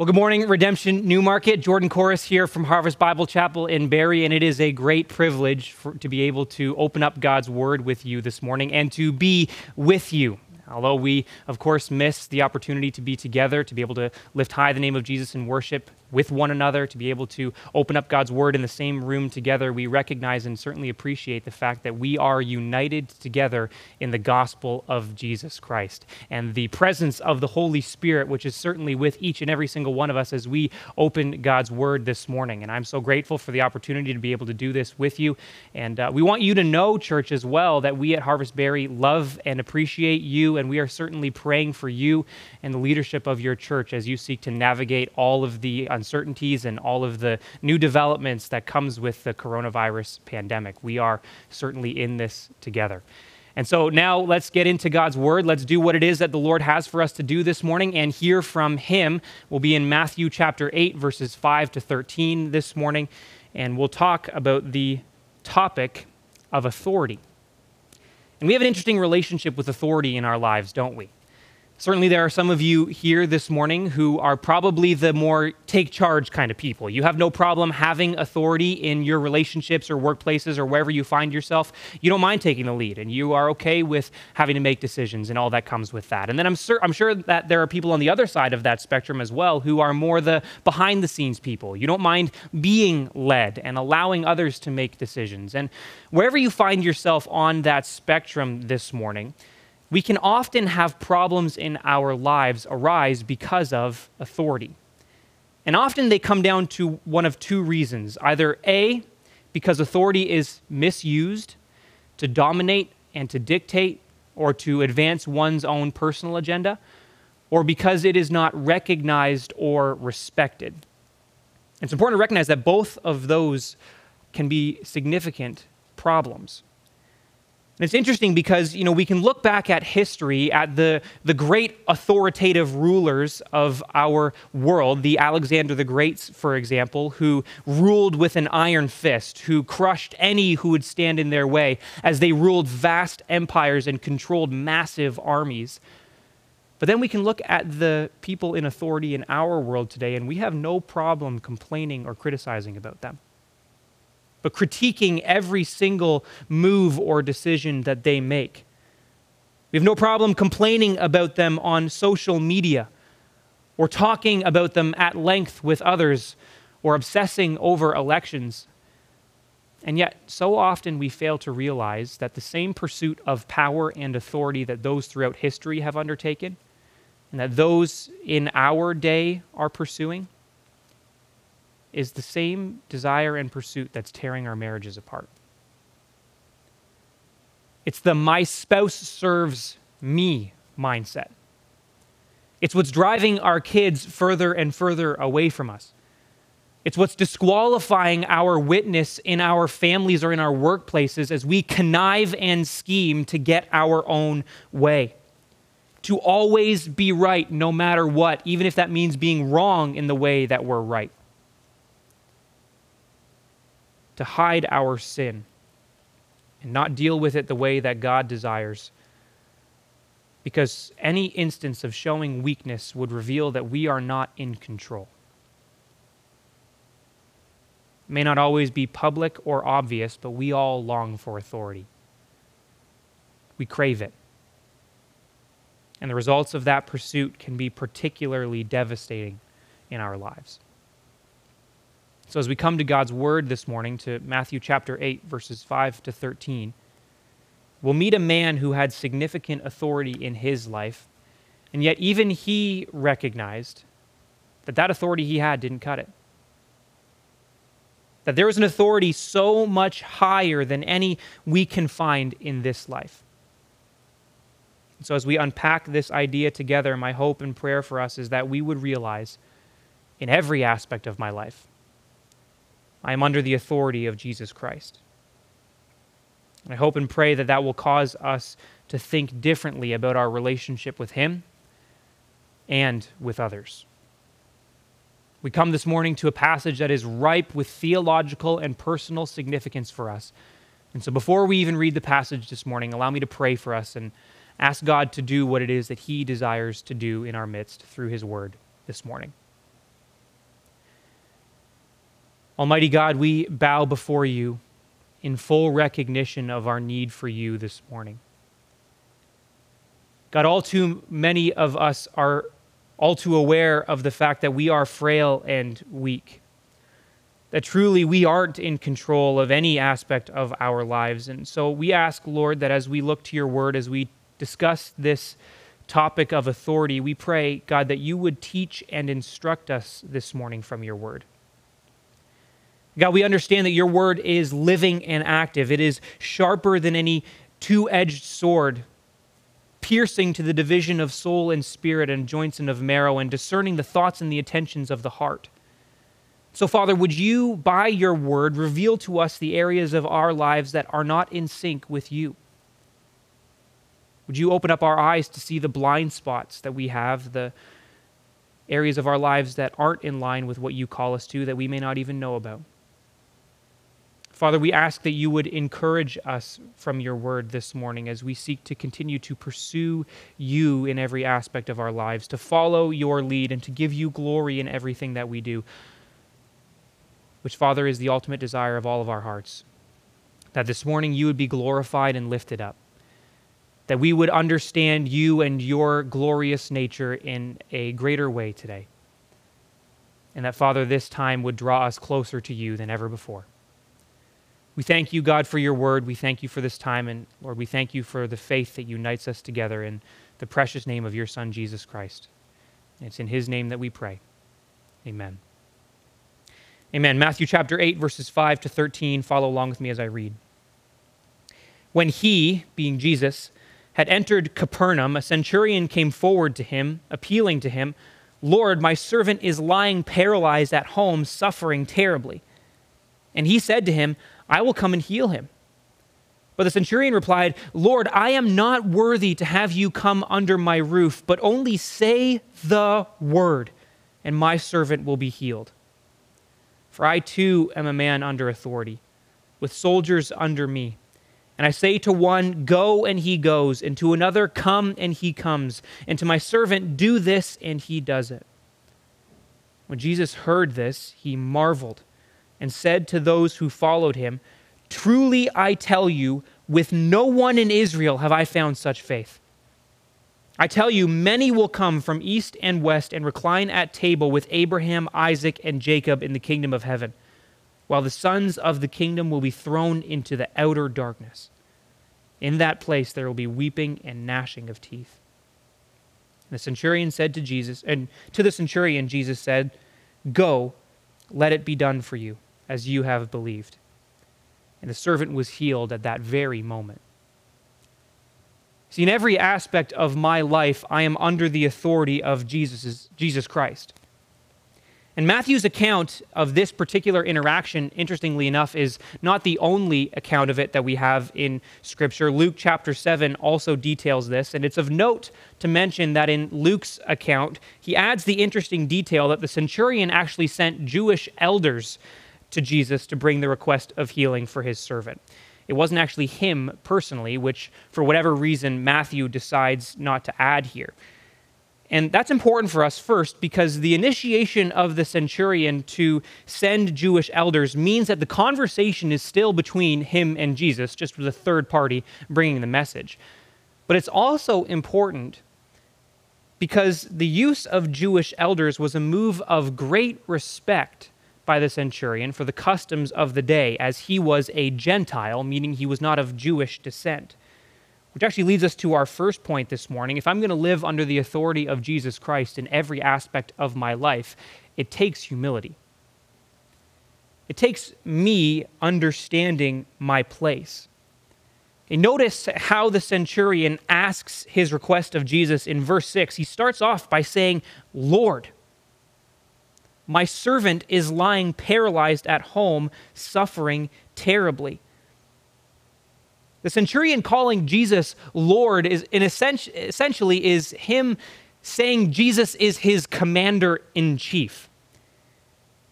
Well, good morning, Redemption Newmarket. Jordan Chorus here from Harvest Bible Chapel in Barrie, and it is a great privilege for, to be able to open up God's Word with you this morning and to be with you. Although we, of course, miss the opportunity to be together, to be able to lift high the name of Jesus in worship, with one another, to be able to open up God's Word in the same room together, we recognize and certainly appreciate the fact that we are united together in the gospel of Jesus Christ. And the presence of the Holy Spirit, which is certainly with each and every single one of us as we open God's Word this morning. And I'm so grateful for the opportunity to be able to do this with you. And uh, we want you to know, church, as well, that we at Harvest Barrie love and appreciate you, and we are certainly praying for you and the leadership of your church as you seek to navigate all of the uncertainties and all of the new developments that comes with the coronavirus pandemic. We are certainly in this together. And so now let's get into God's word. Let's do what it is that the Lord has for us to do this morning and hear from him. We'll be in Matthew chapter 8 verses 5 to 13 this morning and we'll talk about the topic of authority. And we have an interesting relationship with authority in our lives, don't we? Certainly, there are some of you here this morning who are probably the more take charge kind of people. You have no problem having authority in your relationships or workplaces or wherever you find yourself. You don't mind taking the lead, and you are okay with having to make decisions and all that comes with that. And then I'm, sur- I'm sure that there are people on the other side of that spectrum as well who are more the behind the scenes people. You don't mind being led and allowing others to make decisions. And wherever you find yourself on that spectrum this morning, we can often have problems in our lives arise because of authority. And often they come down to one of two reasons either A, because authority is misused to dominate and to dictate or to advance one's own personal agenda, or because it is not recognized or respected. It's important to recognize that both of those can be significant problems. And it's interesting because, you know, we can look back at history, at the, the great authoritative rulers of our world, the Alexander the Greats, for example, who ruled with an iron fist, who crushed any who would stand in their way as they ruled vast empires and controlled massive armies. But then we can look at the people in authority in our world today, and we have no problem complaining or criticizing about them but critiquing every single move or decision that they make. We have no problem complaining about them on social media or talking about them at length with others or obsessing over elections. And yet, so often we fail to realize that the same pursuit of power and authority that those throughout history have undertaken, and that those in our day are pursuing, is the same desire and pursuit that's tearing our marriages apart. It's the my spouse serves me mindset. It's what's driving our kids further and further away from us. It's what's disqualifying our witness in our families or in our workplaces as we connive and scheme to get our own way. To always be right no matter what, even if that means being wrong in the way that we're right to hide our sin and not deal with it the way that God desires. Because any instance of showing weakness would reveal that we are not in control. It may not always be public or obvious, but we all long for authority. We crave it. And the results of that pursuit can be particularly devastating in our lives. So, as we come to God's word this morning, to Matthew chapter 8, verses 5 to 13, we'll meet a man who had significant authority in his life, and yet even he recognized that that authority he had didn't cut it. That there was an authority so much higher than any we can find in this life. And so, as we unpack this idea together, my hope and prayer for us is that we would realize in every aspect of my life I am under the authority of Jesus Christ. And I hope and pray that that will cause us to think differently about our relationship with Him and with others. We come this morning to a passage that is ripe with theological and personal significance for us. And so, before we even read the passage this morning, allow me to pray for us and ask God to do what it is that He desires to do in our midst through His word this morning. Almighty God, we bow before you in full recognition of our need for you this morning. God, all too many of us are all too aware of the fact that we are frail and weak, that truly we aren't in control of any aspect of our lives. And so we ask, Lord, that as we look to your word, as we discuss this topic of authority, we pray, God, that you would teach and instruct us this morning from your word. God, we understand that your word is living and active. It is sharper than any two edged sword, piercing to the division of soul and spirit and joints and of marrow, and discerning the thoughts and the intentions of the heart. So, Father, would you, by your word, reveal to us the areas of our lives that are not in sync with you? Would you open up our eyes to see the blind spots that we have, the areas of our lives that aren't in line with what you call us to, that we may not even know about? Father, we ask that you would encourage us from your word this morning as we seek to continue to pursue you in every aspect of our lives, to follow your lead, and to give you glory in everything that we do, which, Father, is the ultimate desire of all of our hearts. That this morning you would be glorified and lifted up, that we would understand you and your glorious nature in a greater way today, and that, Father, this time would draw us closer to you than ever before. We thank you, God, for your word. We thank you for this time. And Lord, we thank you for the faith that unites us together in the precious name of your Son, Jesus Christ. It's in his name that we pray. Amen. Amen. Matthew chapter 8, verses 5 to 13. Follow along with me as I read. When he, being Jesus, had entered Capernaum, a centurion came forward to him, appealing to him, Lord, my servant is lying paralyzed at home, suffering terribly. And he said to him, I will come and heal him. But the centurion replied, Lord, I am not worthy to have you come under my roof, but only say the word, and my servant will be healed. For I too am a man under authority, with soldiers under me. And I say to one, Go, and he goes, and to another, Come, and he comes, and to my servant, Do this, and he does it. When Jesus heard this, he marveled and said to those who followed him, Truly I tell you, with no one in Israel have I found such faith. I tell you, many will come from east and west and recline at table with Abraham, Isaac, and Jacob in the kingdom of heaven, while the sons of the kingdom will be thrown into the outer darkness. In that place there will be weeping and gnashing of teeth. And the centurion said to Jesus, and to the centurion, Jesus said, Go, let it be done for you as you have believed. And the servant was healed at that very moment. See, in every aspect of my life, I am under the authority of Jesus, Jesus Christ. And Matthew's account of this particular interaction, interestingly enough, is not the only account of it that we have in Scripture. Luke chapter 7 also details this, and it's of note to mention that in Luke's account, he adds the interesting detail that the centurion actually sent Jewish elders to Jesus to bring the request of healing for his servant. It wasn't actually him personally, which, for whatever reason, Matthew decides not to add here. And that's important for us first because the initiation of the centurion to send Jewish elders means that the conversation is still between him and Jesus, just with a third party bringing the message. But it's also important because the use of Jewish elders was a move of great respect by the centurion for the customs of the day, as he was a Gentile, meaning he was not of Jewish descent. Which actually leads us to our first point this morning. If I'm going to live under the authority of Jesus Christ in every aspect of my life, it takes humility. It takes me understanding my place. And notice how the centurion asks his request of Jesus in verse 6. He starts off by saying, Lord, my servant is lying paralyzed at home, suffering terribly. The centurion calling Jesus Lord is in essentially is him saying Jesus is his commander in chief.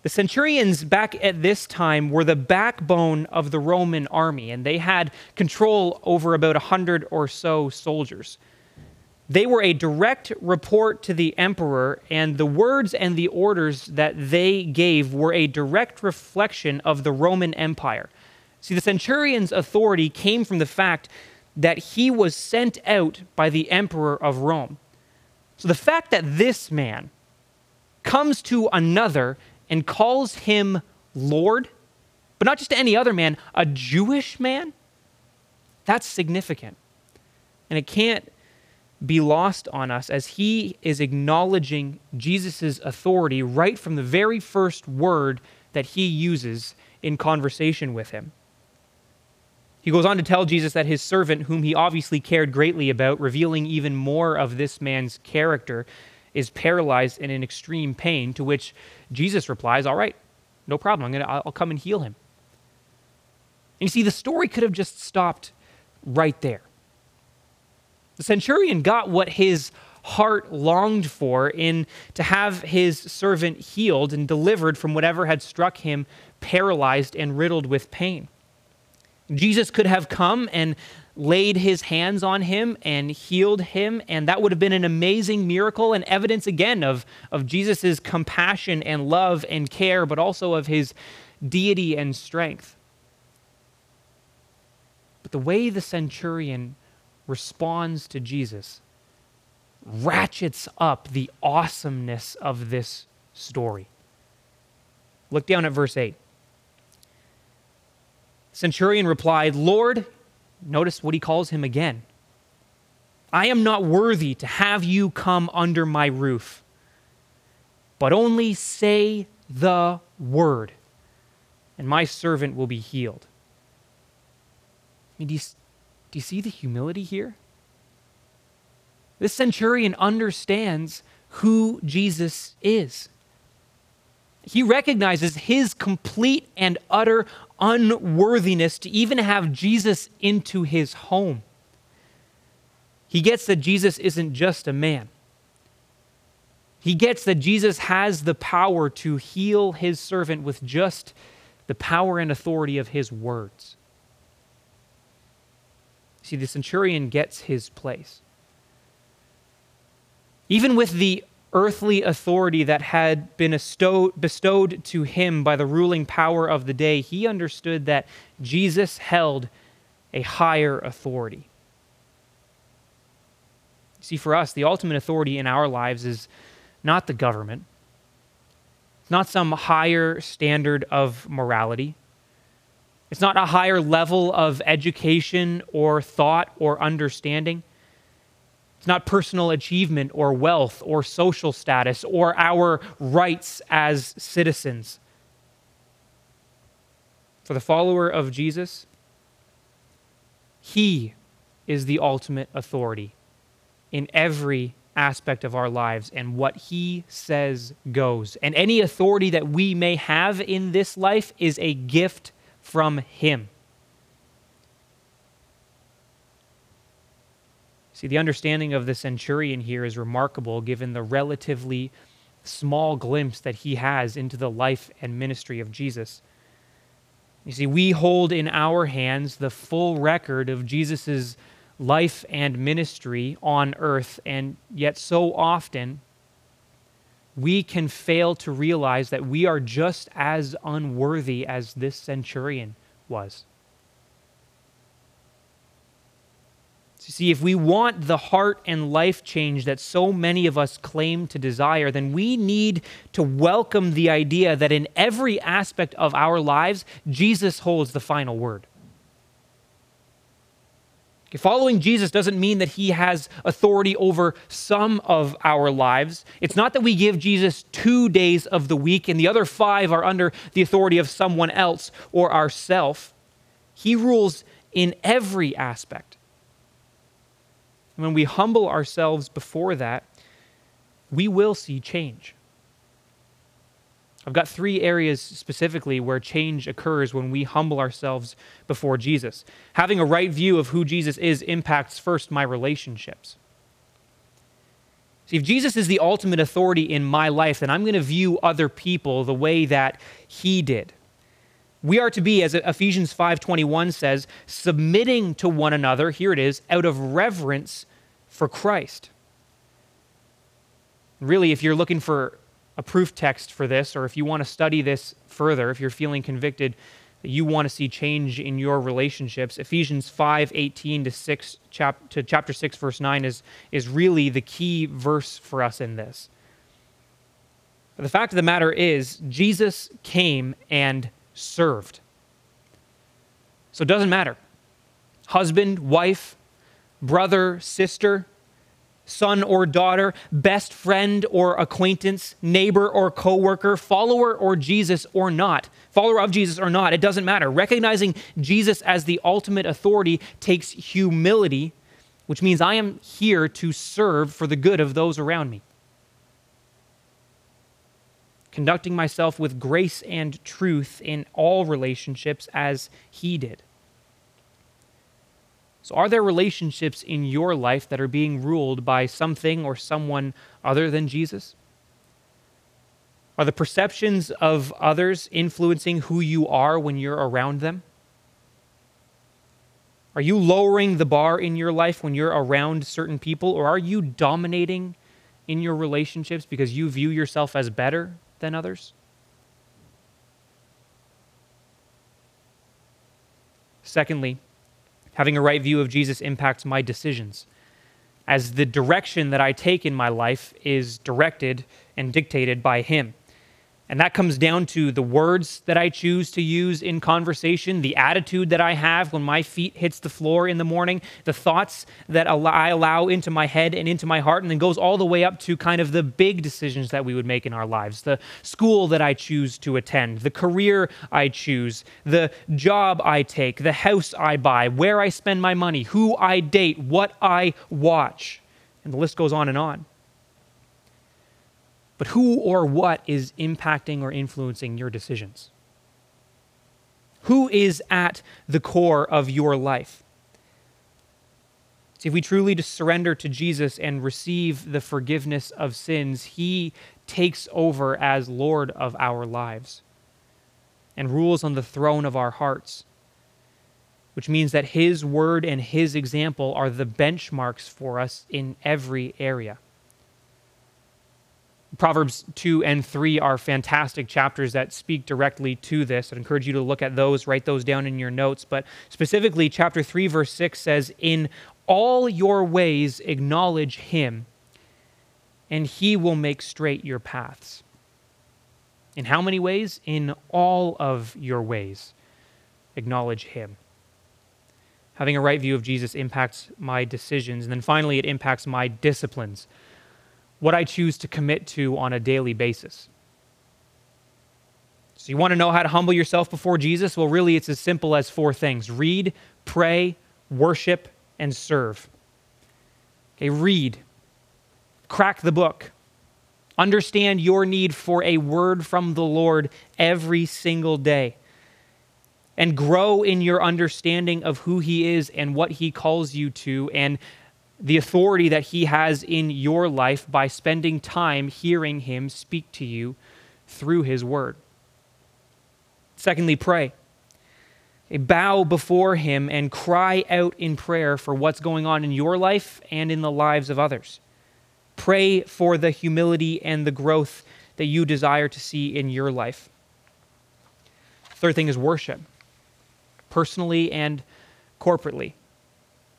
The centurions back at this time were the backbone of the Roman army, and they had control over about a hundred or so soldiers. They were a direct report to the emperor, and the words and the orders that they gave were a direct reflection of the Roman Empire. See, the centurion's authority came from the fact that he was sent out by the emperor of Rome. So the fact that this man comes to another and calls him Lord, but not just to any other man, a Jewish man, that's significant. And it can't be lost on us as he is acknowledging Jesus' authority right from the very first word that he uses in conversation with him. He goes on to tell Jesus that his servant, whom he obviously cared greatly about, revealing even more of this man's character, is paralyzed and in extreme pain, to which Jesus replies, All right, no problem. I'm gonna, I'll come and heal him. And you see, the story could have just stopped right there. The centurion got what his heart longed for in to have his servant healed and delivered from whatever had struck him paralyzed and riddled with pain. Jesus could have come and laid his hands on him and healed him, and that would have been an amazing miracle and evidence again of, of Jesus' compassion and love and care, but also of his deity and strength. But the way the centurion responds to Jesus ratchets up the awesomeness of this story. Look down at verse 8. Centurion replied, Lord, notice what he calls him again. I am not worthy to have you come under my roof, but only say the word, and my servant will be healed. I mean, do you, you see the humility here? This centurion understands who Jesus is. He recognizes his complete and utter unworthiness to even have Jesus into his home. He gets that Jesus isn't just a man. He gets that Jesus has the power to heal his servant with just the power and authority of his words. See, the centurion gets his place. Even with the earthly authority that had been bestowed to him by the ruling power of the day, he understood that Jesus held a higher authority. See, for us, the ultimate authority in our lives is not the government, it's not some higher standard of morality. It's not a higher level of education or thought or understanding. It's not personal achievement or wealth or social status or our rights as citizens. For the follower of Jesus, He is the ultimate authority in every aspect of our lives, and what He says goes. And any authority that we may have in this life is a gift from Him. See, the understanding of the centurion here is remarkable given the relatively small glimpse that he has into the life and ministry of Jesus. You see, we hold in our hands the full record of Jesus' life and ministry on earth, and yet so often we can fail to realize that we are just as unworthy as this centurion was. So see, if we want the heart and life change that so many of us claim to desire, then we need to welcome the idea that in every aspect of our lives, Jesus holds the final word. Following Jesus doesn't mean that he has authority over some of our lives. It's not that we give Jesus two days of the week and the other five are under the authority of someone else or ourself. He rules in every aspect. And when we humble ourselves before that, we will see change. I've got three areas specifically where change occurs when we humble ourselves before Jesus. Having a right view of who Jesus is impacts first my relationships. See, if Jesus is the ultimate authority in my life, then I'm going to view other people the way that he did. We are to be, as Ephesians 5:21 says, submitting to one another, here it is, out of reverence for Christ. Really, if you're looking for a proof text for this, or if you want to study this further, if you're feeling convicted that you want to see change in your relationships, Ephesians 5 18 to, 6, chap- to chapter 6, verse 9 is, is really the key verse for us in this. But the fact of the matter is, Jesus came and served. So it doesn't matter. Husband, wife, brother, sister, son or daughter, best friend or acquaintance, neighbor or coworker, follower or Jesus or not, follower of Jesus or not, it doesn't matter. Recognizing Jesus as the ultimate authority takes humility, which means I am here to serve for the good of those around me. Conducting myself with grace and truth in all relationships as he did. So, are there relationships in your life that are being ruled by something or someone other than Jesus? Are the perceptions of others influencing who you are when you're around them? Are you lowering the bar in your life when you're around certain people, or are you dominating in your relationships because you view yourself as better than others? Secondly, Having a right view of Jesus impacts my decisions, as the direction that I take in my life is directed and dictated by Him. And that comes down to the words that I choose to use in conversation, the attitude that I have when my feet hits the floor in the morning, the thoughts that I allow into my head and into my heart, and then goes all the way up to kind of the big decisions that we would make in our lives, the school that I choose to attend, the career I choose, the job I take, the house I buy, where I spend my money, who I date, what I watch. And the list goes on and on but who or what is impacting or influencing your decisions? Who is at the core of your life? See, if we truly surrender to Jesus and receive the forgiveness of sins, He takes over as Lord of our lives and rules on the throne of our hearts, which means that His word and His example are the benchmarks for us in every area. Proverbs 2 and 3 are fantastic chapters that speak directly to this. I'd encourage you to look at those, write those down in your notes. But specifically, chapter 3, verse 6 says, In all your ways acknowledge him, and he will make straight your paths. In how many ways? In all of your ways, acknowledge him. Having a right view of Jesus impacts my decisions. And then finally, it impacts my disciplines what I choose to commit to on a daily basis. So, you want to know how to humble yourself before Jesus? Well, really, it's as simple as four things read, pray, worship, and serve. Okay, read, crack the book, understand your need for a word from the Lord every single day, and grow in your understanding of who He is and what He calls you to, and the authority that He has in your life by spending time hearing Him speak to you through His Word. Secondly, pray. Bow before Him and cry out in prayer for what's going on in your life and in the lives of others. Pray for the humility and the growth that you desire to see in your life. Third thing is worship, personally and corporately.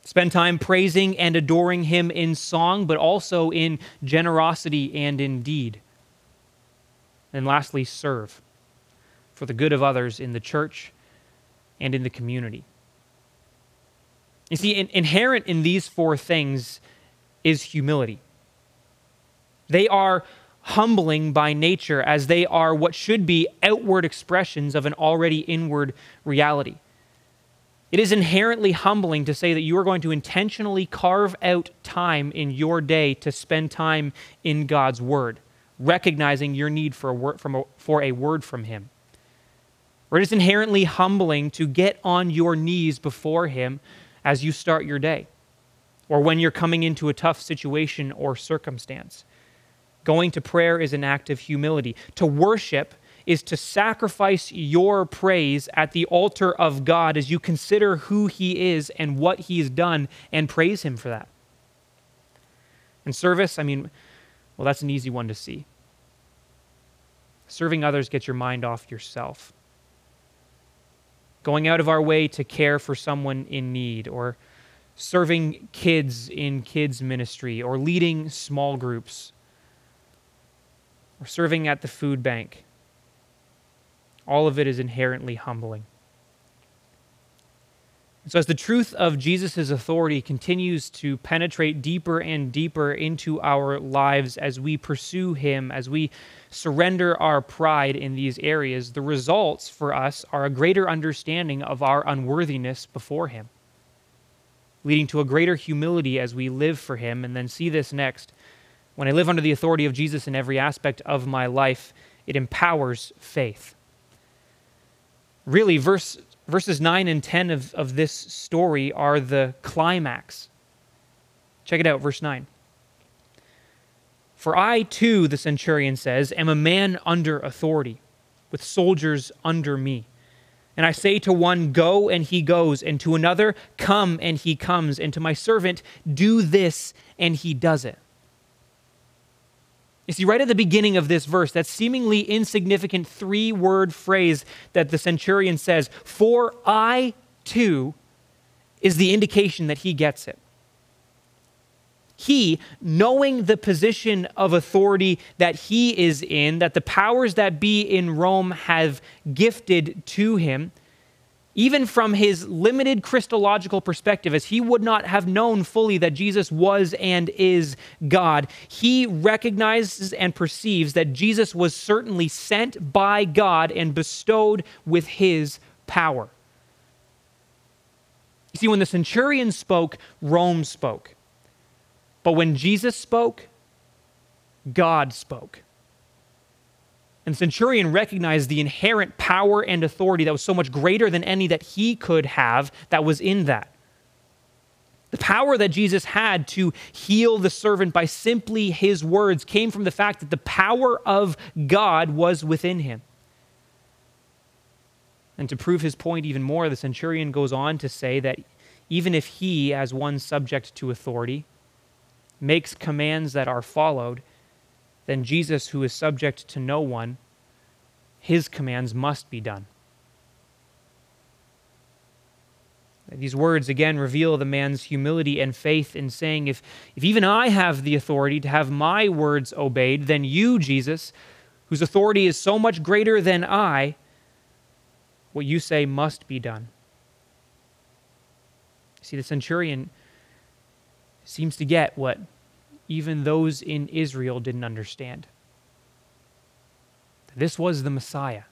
Spend time praising and adoring Him in song, but also in generosity and in deed. And lastly, serve for the good of others in the church and in the community. You see, in, inherent in these four things is humility. They are humbling by nature, as they are what should be outward expressions of an already inward reality. It is inherently humbling to say that you are going to intentionally carve out time in your day to spend time in God's Word, recognizing your need for a word from a, for a word from Him. Or it is inherently humbling to get on your knees before Him as you start your day, or when you're coming into a tough situation or circumstance. Going to prayer is an act of humility. To worship is to sacrifice your praise at the altar of God as you consider who He is and what He's done and praise Him for that. And service, I mean, Well, that's an easy one to see. Serving others gets your mind off yourself. Going out of our way to care for someone in need, or serving kids in kids' ministry, or leading small groups, or serving at the food bank. All of it is inherently humbling. So, as the truth of Jesus' authority continues to penetrate deeper and deeper into our lives as we pursue Him, as we surrender our pride in these areas, the results for us are a greater understanding of our unworthiness before Him, leading to a greater humility as we live for Him. And then see this next. When I live under the authority of Jesus in every aspect of my life, it empowers faith. Really, verse verses 9 and 10 of, of this story are the climax. Check it out, verse 9. For I too, the centurion says, am a man under authority, with soldiers under me. And I say to one, Go, and he goes, and to another, Come, and he comes, and to my servant, Do this, and he does it. You see, right at the beginning of this verse, that seemingly insignificant three word phrase that the centurion says, For I too, is the indication that he gets it. He, knowing the position of authority that he is in, that the powers that be in Rome have gifted to him, even from his limited Christological perspective, as he would not have known fully that Jesus was and is God, he recognizes and perceives that Jesus was certainly sent by God and bestowed with his power. You see, when the centurion spoke, Rome spoke. But when Jesus spoke, God spoke. And the centurion recognized the inherent power and authority that was so much greater than any that he could have that was in that. The power that Jesus had to heal the servant by simply his words came from the fact that the power of God was within him. And to prove his point even more, the centurion goes on to say that even if he, as one subject to authority, makes commands that are followed, then Jesus, who is subject to no one, his commands must be done. These words again reveal the man's humility and faith in saying, if, if even I have the authority to have my words obeyed, then you, Jesus, whose authority is so much greater than I, what you say must be done. See, the centurion seems to get what even those in Israel didn't understand. This was the Messiah.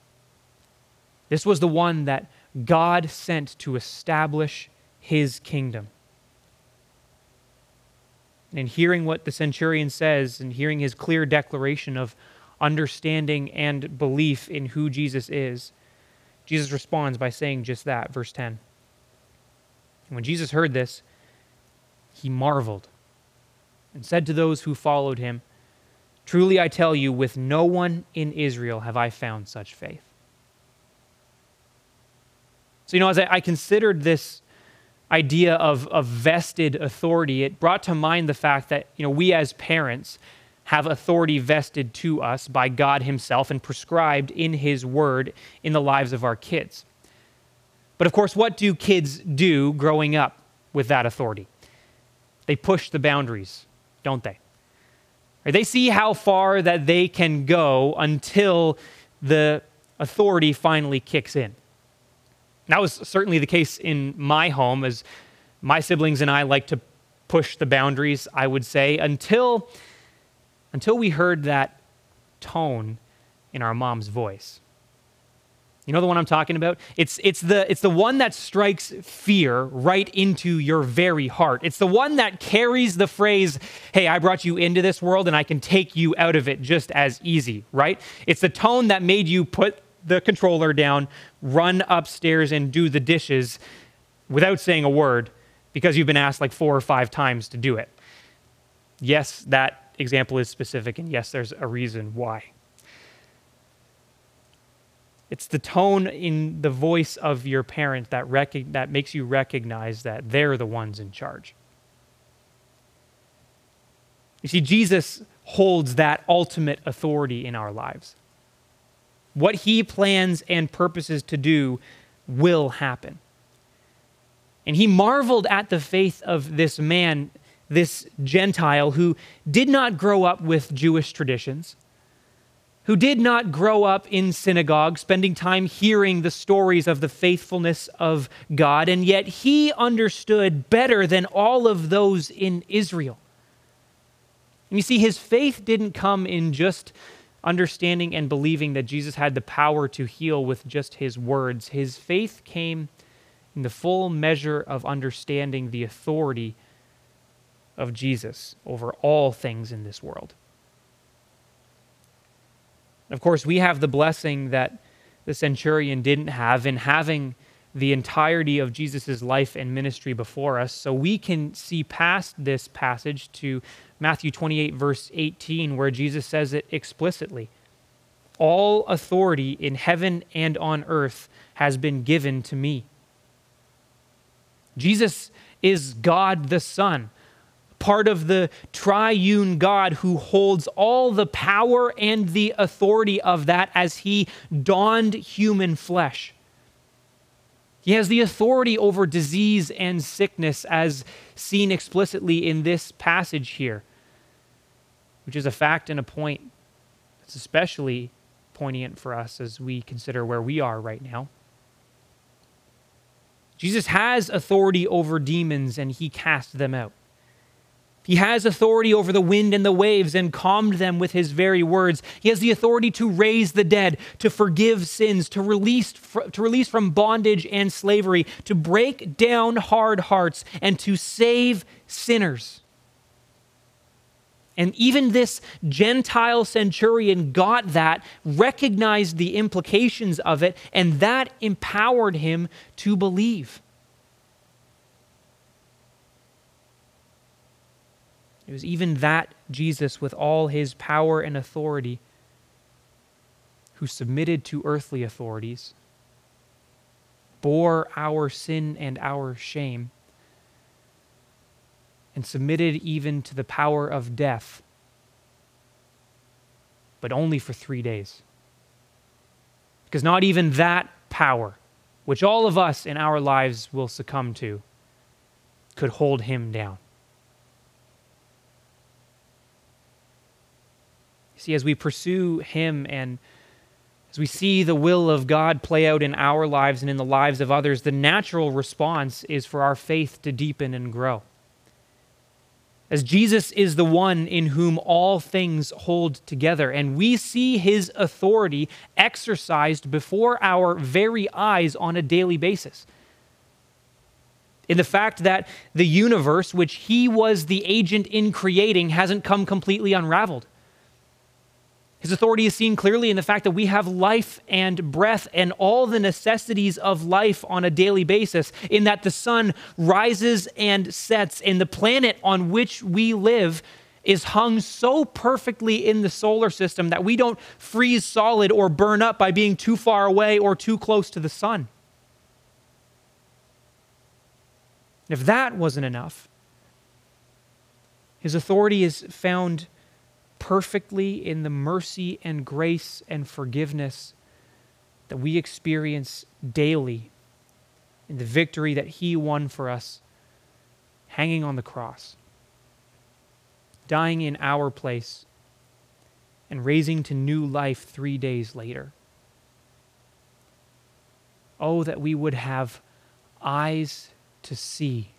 This was the one that God sent to establish his kingdom. And hearing what the centurion says and hearing his clear declaration of understanding and belief in who Jesus is, Jesus responds by saying just that, verse 10. And when Jesus heard this, he marveled and said to those who followed him, Truly I tell you, with no one in Israel have I found such faith. So, you know, as I, I considered this idea of, of vested authority, it brought to mind the fact that, you know, we as parents have authority vested to us by God Himself and prescribed in His Word in the lives of our kids. But of course, what do kids do growing up with that authority? They push the boundaries don't they? They see how far that they can go until the authority finally kicks in. That was certainly the case in my home, as my siblings and I like to push the boundaries, I would say, until, until we heard that tone in our mom's voice. You know the one I'm talking about? It's, it's, the, it's the one that strikes fear right into your very heart. It's the one that carries the phrase, hey, I brought you into this world and I can take you out of it just as easy, right? It's the tone that made you put the controller down, run upstairs and do the dishes without saying a word because you've been asked like four or five times to do it. Yes, that example is specific, and yes, there's a reason why. It's the tone in the voice of your parent that, rec- that makes you recognize that they're the ones in charge. You see, Jesus holds that ultimate authority in our lives. What he plans and purposes to do will happen. And he marveled at the faith of this man, this Gentile, who did not grow up with Jewish traditions, who did not grow up in synagogue, spending time hearing the stories of the faithfulness of God, and yet he understood better than all of those in Israel. And you see, his faith didn't come in just understanding and believing that Jesus had the power to heal with just his words. His faith came in the full measure of understanding the authority of Jesus over all things in this world. Of course, we have the blessing that the centurion didn't have in having the entirety of Jesus' life and ministry before us. So we can see past this passage to Matthew 28, verse 18, where Jesus says it explicitly All authority in heaven and on earth has been given to me. Jesus is God the Son, part of the triune God who holds all the power and the authority of that as he donned human flesh. He has the authority over disease and sickness, as seen explicitly in this passage here, which is a fact and a point that's especially poignant for us as we consider where we are right now. Jesus has authority over demons and he cast them out. He has authority over the wind and the waves and calmed them with his very words. He has the authority to raise the dead, to forgive sins, to release, to release from bondage and slavery, to break down hard hearts, and to save sinners. And even this Gentile centurion got that, recognized the implications of it, and that empowered him to believe. It was even that Jesus, with all his power and authority, who submitted to earthly authorities, bore our sin and our shame, and submitted even to the power of death, but only for three days. Because not even that power, which all of us in our lives will succumb to, could hold him down. See, as we pursue Him and as we see the will of God play out in our lives and in the lives of others, the natural response is for our faith to deepen and grow. As Jesus is the one in whom all things hold together, and we see his authority exercised before our very eyes on a daily basis. In the fact that the universe, which he was the agent in creating, hasn't come completely unraveled his authority is seen clearly in the fact that we have life and breath and all the necessities of life on a daily basis, in that the sun rises and sets, and the planet on which we live is hung so perfectly in the solar system that we don't freeze solid or burn up by being too far away or too close to the sun. If that wasn't enough, his authority is found perfectly in the mercy and grace and forgiveness that we experience daily in the victory that He won for us, hanging on the cross, dying in our place, and raising to new life three days later. Oh, that we would have eyes to see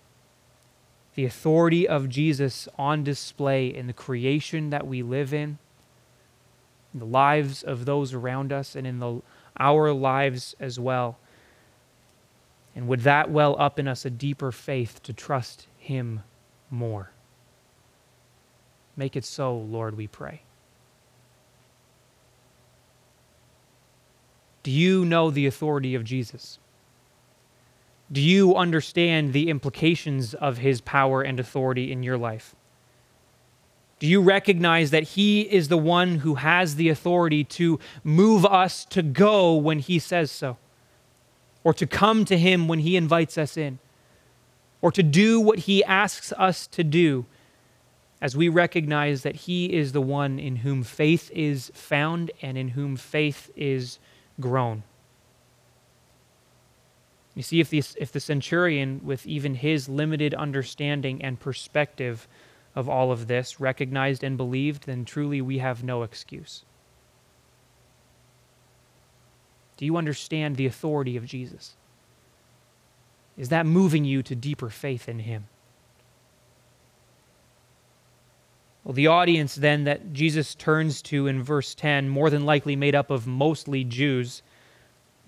the authority of Jesus on display in the creation that we live in, in the lives of those around us, and in the, our lives as well. And would that well up in us a deeper faith to trust Him more? Make it so, Lord, we pray. Do you know the authority of Jesus? Do you understand the implications of his power and authority in your life? Do you recognize that he is the one who has the authority to move us to go when he says so? Or to come to him when he invites us in? Or to do what he asks us to do as we recognize that He is the one in whom faith is found and in whom faith is grown. You see, if the, if the centurion, with even his limited understanding and perspective of all of this, recognized and believed, then truly we have no excuse. Do you understand the authority of Jesus? Is that moving you to deeper faith in him? Well, the audience then that Jesus turns to in verse 10, more than likely made up of mostly Jews,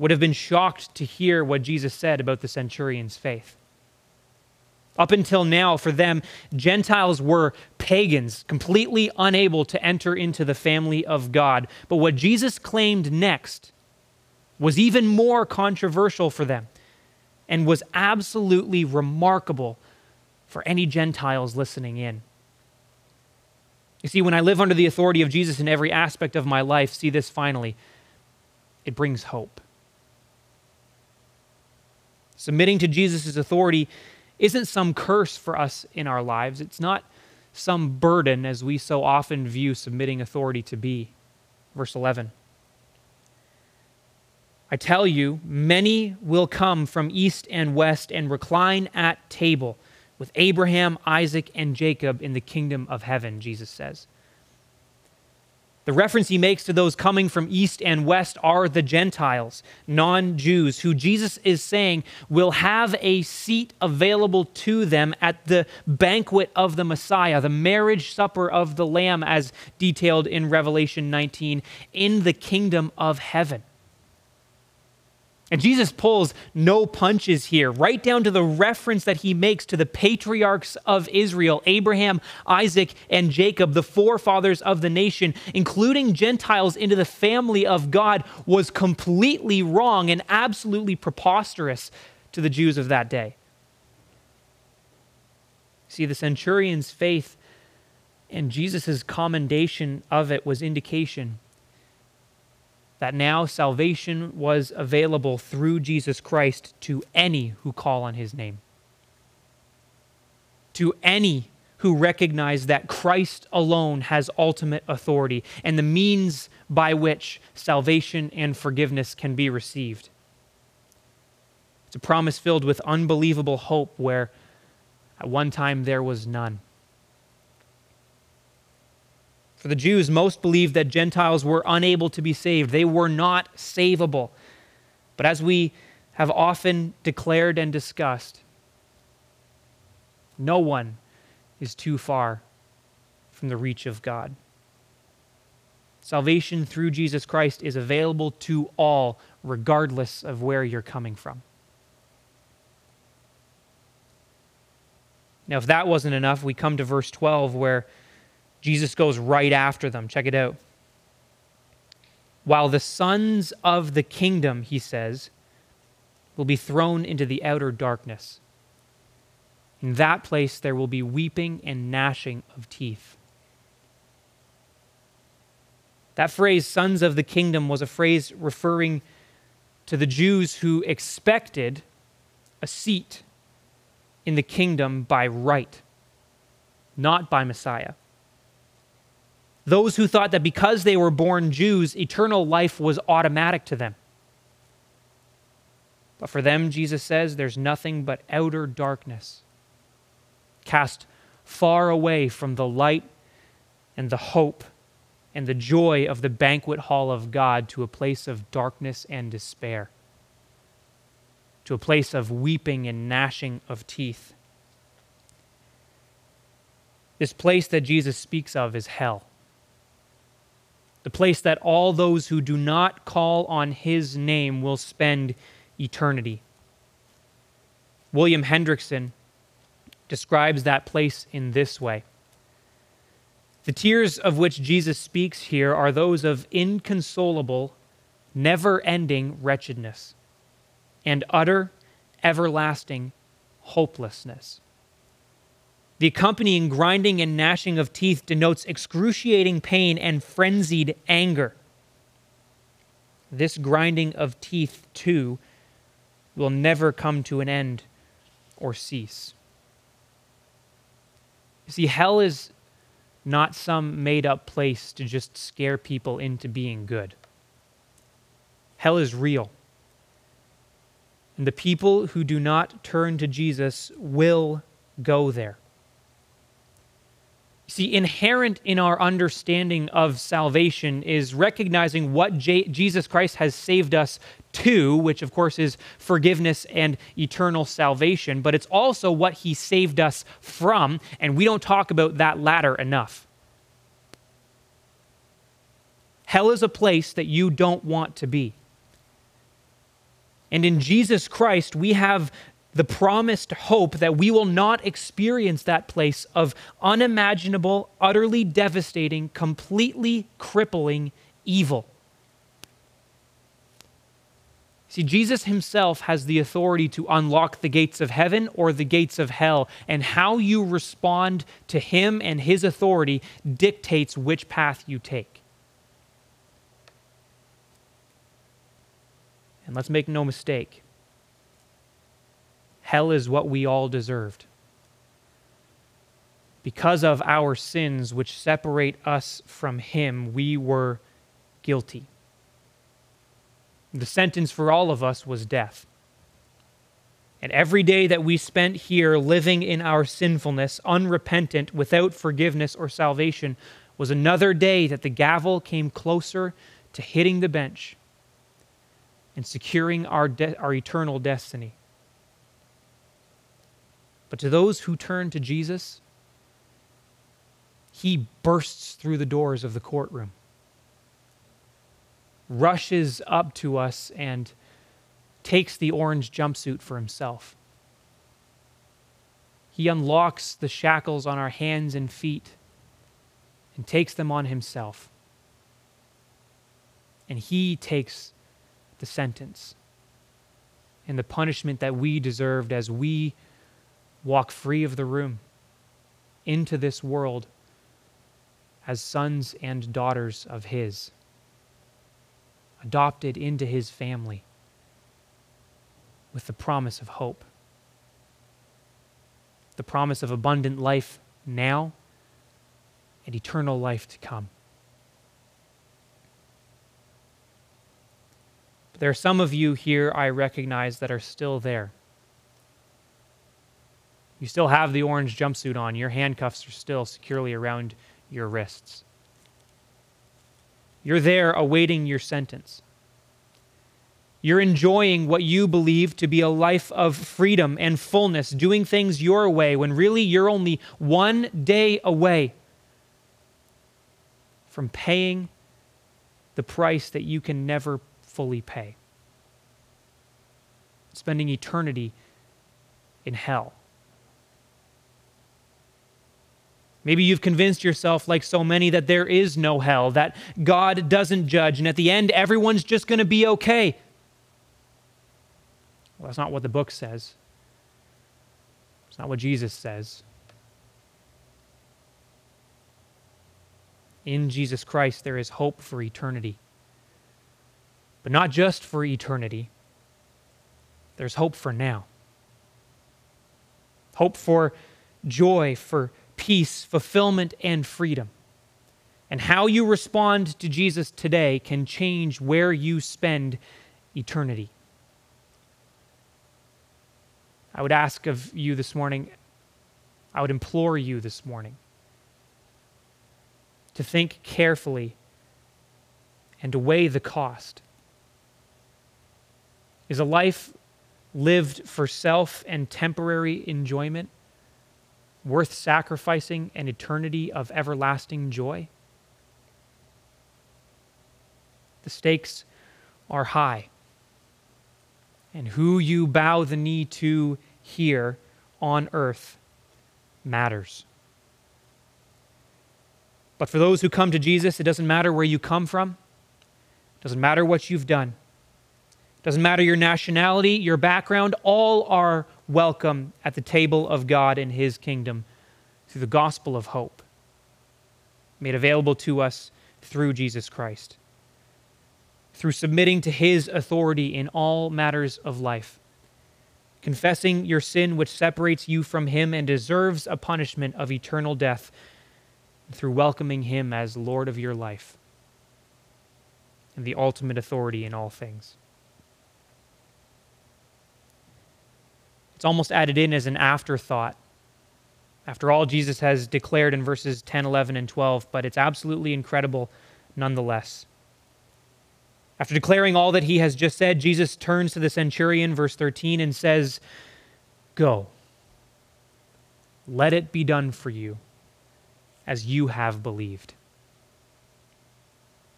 would have been shocked to hear what Jesus said about the centurion's faith. Up until now, for them, Gentiles were pagans, completely unable to enter into the family of God. But what Jesus claimed next was even more controversial for them and was absolutely remarkable for any Gentiles listening in. You see, when I live under the authority of Jesus in every aspect of my life, see this finally, it brings hope. Submitting to Jesus' authority isn't some curse for us in our lives. It's not some burden as we so often view submitting authority to be. Verse 11. I tell you, many will come from east and west and recline at table with Abraham, Isaac, and Jacob in the kingdom of heaven, Jesus says. The reference he makes to those coming from east and west are the Gentiles, non Jews, who Jesus is saying will have a seat available to them at the banquet of the Messiah, the marriage supper of the Lamb, as detailed in Revelation 19, in the kingdom of heaven. And Jesus pulls no punches here, right down to the reference that he makes to the patriarchs of Israel Abraham, Isaac, and Jacob, the forefathers of the nation, including Gentiles into the family of God, was completely wrong and absolutely preposterous to the Jews of that day. See, the centurion's faith and Jesus' commendation of it was indication that now salvation was available through Jesus Christ to any who call on his name. To any who recognize that Christ alone has ultimate authority and the means by which salvation and forgiveness can be received. It's a promise filled with unbelievable hope where at one time there was none. For the Jews, most believed that Gentiles were unable to be saved, they were not savable. But as we have often declared and discussed, no one is too far from the reach of God. Salvation through Jesus Christ is available to all, regardless of where you're coming from. Now, if that wasn't enough, we come to verse 12 where Jesus goes right after them. Check it out. While the sons of the kingdom, he says, will be thrown into the outer darkness. In that place there will be weeping and gnashing of teeth. That phrase, sons of the kingdom, was a phrase referring to the Jews who expected a seat in the kingdom by right, not by Messiah. Those who thought that because they were born Jews, eternal life was automatic to them. But for them, Jesus says, there's nothing but outer darkness, cast far away from the light and the hope and the joy of the banquet hall of God to a place of darkness and despair, to a place of weeping and gnashing of teeth. This place that Jesus speaks of is hell the place that all those who do not call on his name will spend eternity. William Hendriksen describes that place in this way The tears of which Jesus speaks here are those of inconsolable, never ending wretchedness and utter, everlasting hopelessness. The accompanying grinding and gnashing of teeth denotes excruciating pain and frenzied anger. This grinding of teeth, too, will never come to an end or cease. You see, hell is not some made up place to just scare people into being good. Hell is real. And the people who do not turn to Jesus will go there. See, inherent in our understanding of salvation is recognizing what J- Jesus Christ has saved us to, which of course is forgiveness and eternal salvation, but it's also what he saved us from, and we don't talk about that latter enough. Hell is a place that you don't want to be. And in Jesus Christ, we have the promised hope that we will not experience that place of unimaginable, utterly devastating, completely crippling evil. See, Jesus himself has the authority to unlock the gates of heaven or the gates of hell, and how you respond to him and his authority dictates which path you take. And let's make no mistake Hell is what we all deserved. Because of our sins, which separate us from Him, we were guilty. The sentence for all of us was death. And every day that we spent here living in our sinfulness, unrepentant, without forgiveness or salvation, was another day that the gavel came closer to hitting the bench and securing our, de- our eternal destiny. But to those who turn to Jesus, he bursts through the doors of the courtroom, rushes up to us, and takes the orange jumpsuit for himself. He unlocks the shackles on our hands and feet and takes them on himself. And he takes the sentence and the punishment that we deserved as we walk free of the room into this world as sons and daughters of His, adopted into His family with the promise of hope, the promise of abundant life now and eternal life to come. There are some of you here I recognize that are still there you still have the orange jumpsuit on. Your handcuffs are still securely around your wrists. You're there awaiting your sentence. You're enjoying what you believe to be a life of freedom and fullness, doing things your way when really you're only one day away from paying the price that you can never fully pay. Spending eternity in hell. Maybe you've convinced yourself, like so many, that there is no hell, that God doesn't judge, and at the end, everyone's just going to be okay. Well, that's not what the book says. It's not what Jesus says. In Jesus Christ, there is hope for eternity. But not just for eternity, there's hope for now. Hope for joy, for peace, fulfillment, and freedom. And how you respond to Jesus today can change where you spend eternity. I would ask of you this morning, I would implore you this morning to think carefully and to weigh the cost. Is a life lived for self and temporary enjoyment? Worth sacrificing an eternity of everlasting joy? The stakes are high. And who you bow the knee to here on earth matters. But for those who come to Jesus, it doesn't matter where you come from, it doesn't matter what you've done. it Doesn't matter your nationality, your background, all are welcome at the table of God in His kingdom through the gospel of hope made available to us through Jesus Christ. Through submitting to His authority in all matters of life, confessing your sin which separates you from Him and deserves a punishment of eternal death, through welcoming Him as Lord of your life and the ultimate authority in all things. It's almost added in as an afterthought. After all, Jesus has declared in verses 10, 11, and 12, but it's absolutely incredible nonetheless. After declaring all that he has just said, Jesus turns to the centurion, verse 13, and says, Go, let it be done for you as you have believed.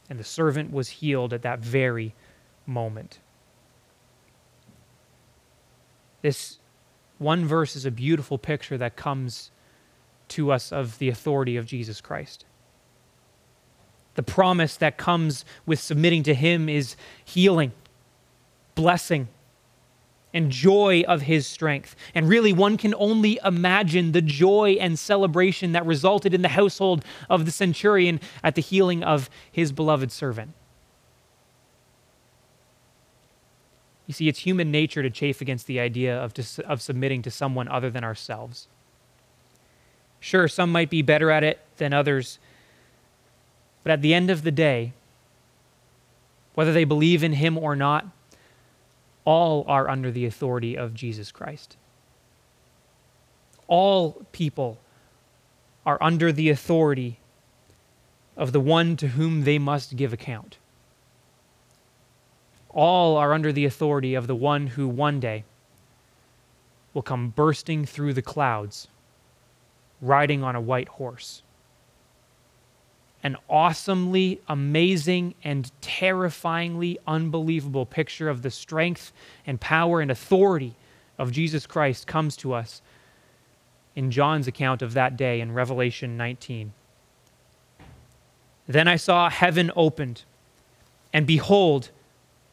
And the servant was healed at that very moment. This one verse is a beautiful picture that comes to us of the authority of Jesus Christ. The promise that comes with submitting to Him is healing, blessing, and joy of His strength. And really, one can only imagine the joy and celebration that resulted in the household of the centurion at the healing of his beloved servant. You see, it's human nature to chafe against the idea of, of submitting to someone other than ourselves. Sure, some might be better at it than others, but at the end of the day, whether they believe in him or not, all are under the authority of Jesus Christ. All people are under the authority of the one to whom they must give account all are under the authority of the one who one day will come bursting through the clouds, riding on a white horse. An awesomely amazing and terrifyingly unbelievable picture of the strength and power and authority of Jesus Christ comes to us in John's account of that day in Revelation 19. Then I saw heaven opened, and behold,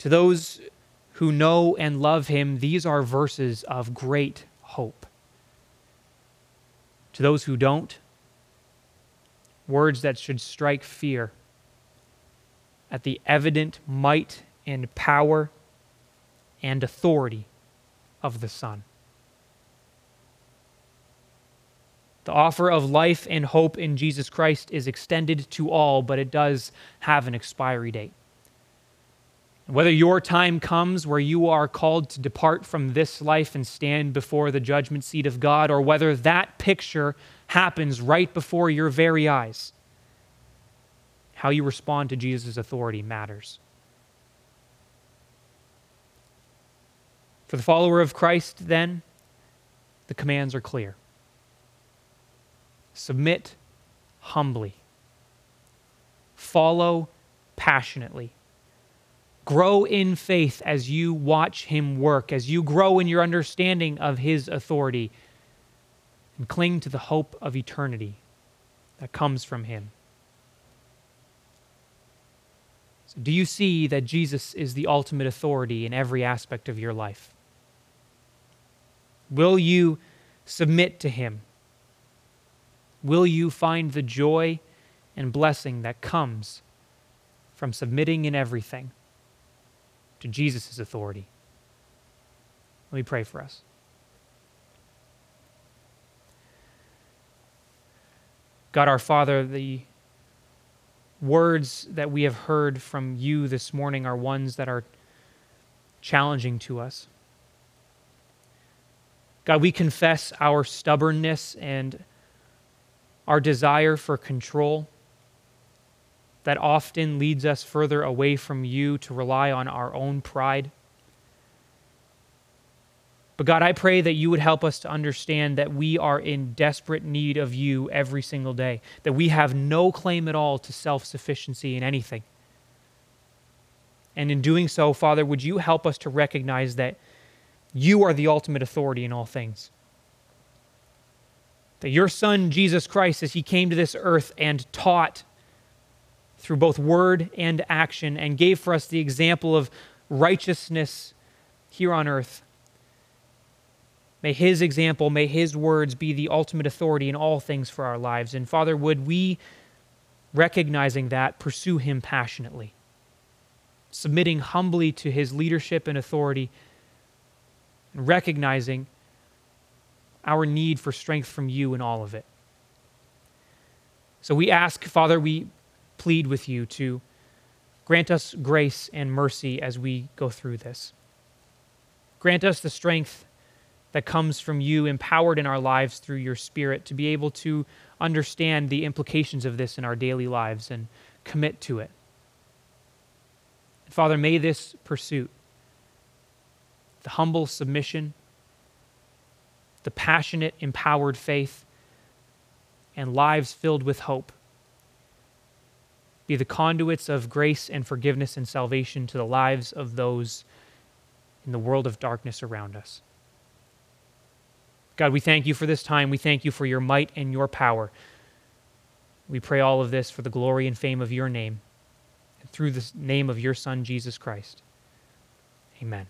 To those who know and love him, these are verses of great hope. To those who don't, words that should strike fear at the evident might and power and authority of the Son. The offer of life and hope in Jesus Christ is extended to all, but it does have an expiry date. Whether your time comes where you are called to depart from this life and stand before the judgment seat of God, or whether that picture happens right before your very eyes, how you respond to Jesus' authority matters. For the follower of Christ, then, the commands are clear. Submit humbly, follow passionately Grow in faith as you watch him work, as you grow in your understanding of his authority, and cling to the hope of eternity that comes from him. So, do you see that Jesus is the ultimate authority in every aspect of your life? Will you submit to him? Will you find the joy and blessing that comes from submitting in everything? To Jesus' authority. Let me pray for us. God our Father, the words that we have heard from you this morning are ones that are challenging to us. God, we confess our stubbornness and our desire for control that often leads us further away from you to rely on our own pride. But God, I pray that you would help us to understand that we are in desperate need of you every single day, that we have no claim at all to self sufficiency in anything. And in doing so, Father, would you help us to recognize that you are the ultimate authority in all things? That your Son, Jesus Christ, as he came to this earth and taught through both word and action and gave for us the example of righteousness here on earth. May his example, may his words be the ultimate authority in all things for our lives. And Father, would we, recognizing that, pursue him passionately, submitting humbly to his leadership and authority, and recognizing our need for strength from you in all of it. So we ask, Father, we plead with you to grant us grace and mercy as we go through this. Grant us the strength that comes from you, empowered in our lives through your Spirit, to be able to understand the implications of this in our daily lives and commit to it. Father, may this pursuit, the humble submission, the passionate, empowered faith, and lives filled with hope be the conduits of grace and forgiveness and salvation to the lives of those in the world of darkness around us. God, we thank you for this time. We thank you for your might and your power. We pray all of this for the glory and fame of your name and through the name of your Son, Jesus Christ. Amen.